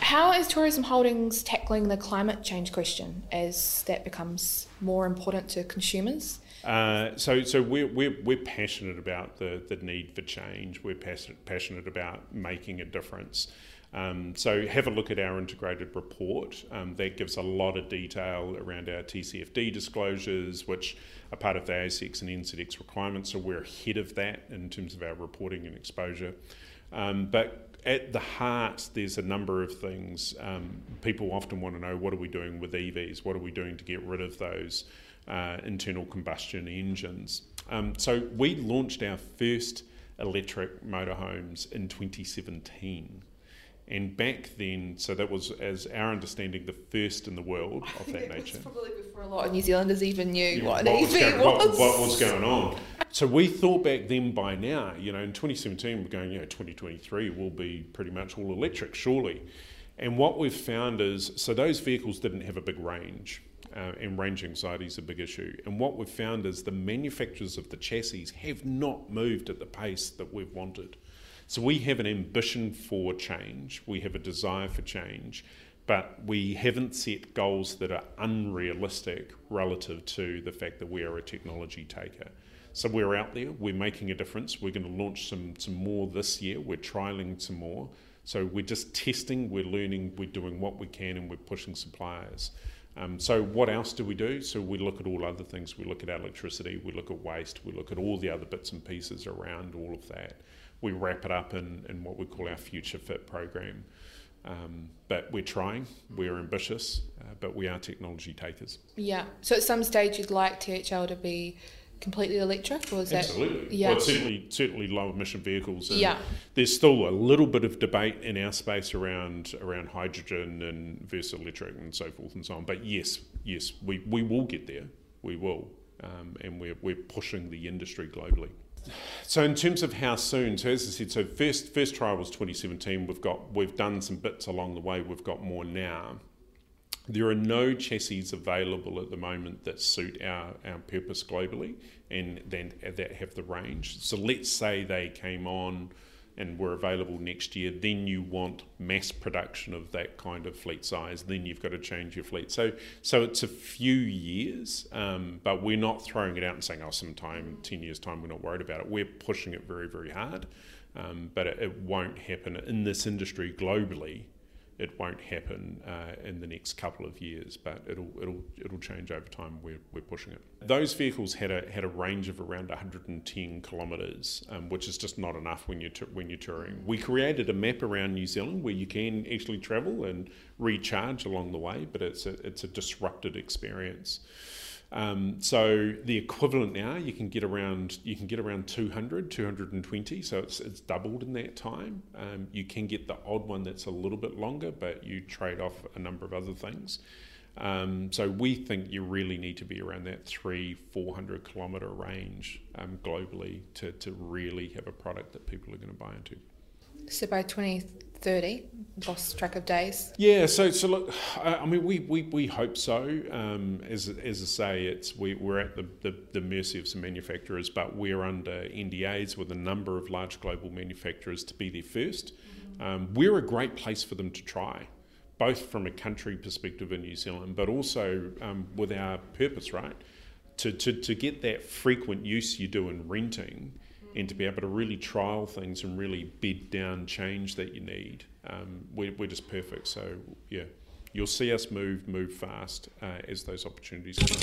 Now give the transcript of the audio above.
How is Tourism Holdings tackling the climate change question as that becomes more important to consumers? Uh, so, so we're, we're, we're passionate about the, the need for change. We're passionate, passionate about making a difference. Um, so, have a look at our integrated report. Um, that gives a lot of detail around our TCFD disclosures, which are part of the ASX and NZX requirements. So, we're ahead of that in terms of our reporting and exposure. Um, but at the heart, there's a number of things. Um, people often want to know what are we doing with EVs? What are we doing to get rid of those uh, internal combustion engines? Um, so we launched our first electric motorhomes in 2017. And back then, so that was, as our understanding, the first in the world of that nature. probably before a lot of New Zealanders even knew yeah, what an what EV was. Going, what, what, was going on? So we thought back then by now, you know, in 2017, we're going, you know, 2023 will be pretty much all electric, surely. And what we've found is, so those vehicles didn't have a big range. Uh, and range anxiety is a big issue. And what we've found is the manufacturers of the chassis have not moved at the pace that we've wanted. So we have an ambition for change, we have a desire for change, but we haven't set goals that are unrealistic relative to the fact that we are a technology taker. So we're out there, we're making a difference. We're going to launch some, some more this year, we're trialing some more. So we're just testing, we're learning, we're doing what we can, and we're pushing suppliers. Um, so what else do we do? So we look at all other things. We look at electricity, we look at waste, we look at all the other bits and pieces around all of that we wrap it up in, in what we call our Future Fit program. Um, but we're trying, we're ambitious, uh, but we are technology takers. Yeah. So at some stage you'd like THL to be completely electric, or is Absolutely. that? Yeah. Well, certainly, certainly low emission vehicles. yeah. There's still a little bit of debate in our space around around hydrogen and versus electric and so forth and so on. But yes, yes, we, we will get there. We will, um, and we're we're pushing the industry globally so in terms of how soon, so as I said, so first first trial was 2017. We've got we've done some bits along the way. We've got more now. There are no chassis available at the moment that suit our, our purpose globally and then that have the range. So let's say they came on and were available next year, then you want mass production of that kind of fleet size. Then you've got to change your fleet. So, so it's a few years, um, but we're not throwing it out and saying, "Oh, sometime ten years time, we're not worried about it." We're pushing it very, very hard, um, but it, it won't happen in this industry globally it won't happen uh, in the next couple of years, but it'll it'll it'll change over time. We're, we're pushing it. Those vehicles had a had a range of around 110 kilometres, um, which is just not enough when you're t- when you're touring. We created a map around New Zealand where you can actually travel and recharge along the way, but it's a it's a disrupted experience. Um, so the equivalent now, you can get around you can get around 200, 220. So it's it's doubled in that time. Um, you can get the odd one that's a little bit longer, but you trade off a number of other things. Um, so we think you really need to be around that three, 400 kilometre range um, globally to, to really have a product that people are going to buy into. So by 2030, lost track of days? Yeah, so so look, I mean, we, we, we hope so. Um, as, as I say, it's we, we're at the, the, the mercy of some manufacturers, but we're under NDAs with a number of large global manufacturers to be there 1st mm-hmm. um, we're a great place for them to try, both from a country perspective in New Zealand, but also um, with our purpose, right? To, to, to get that frequent use you do in renting and to be able to really trial things and really bed down change that you need, um, we're, we're just perfect. So, yeah, you'll see us move, move fast uh, as those opportunities come.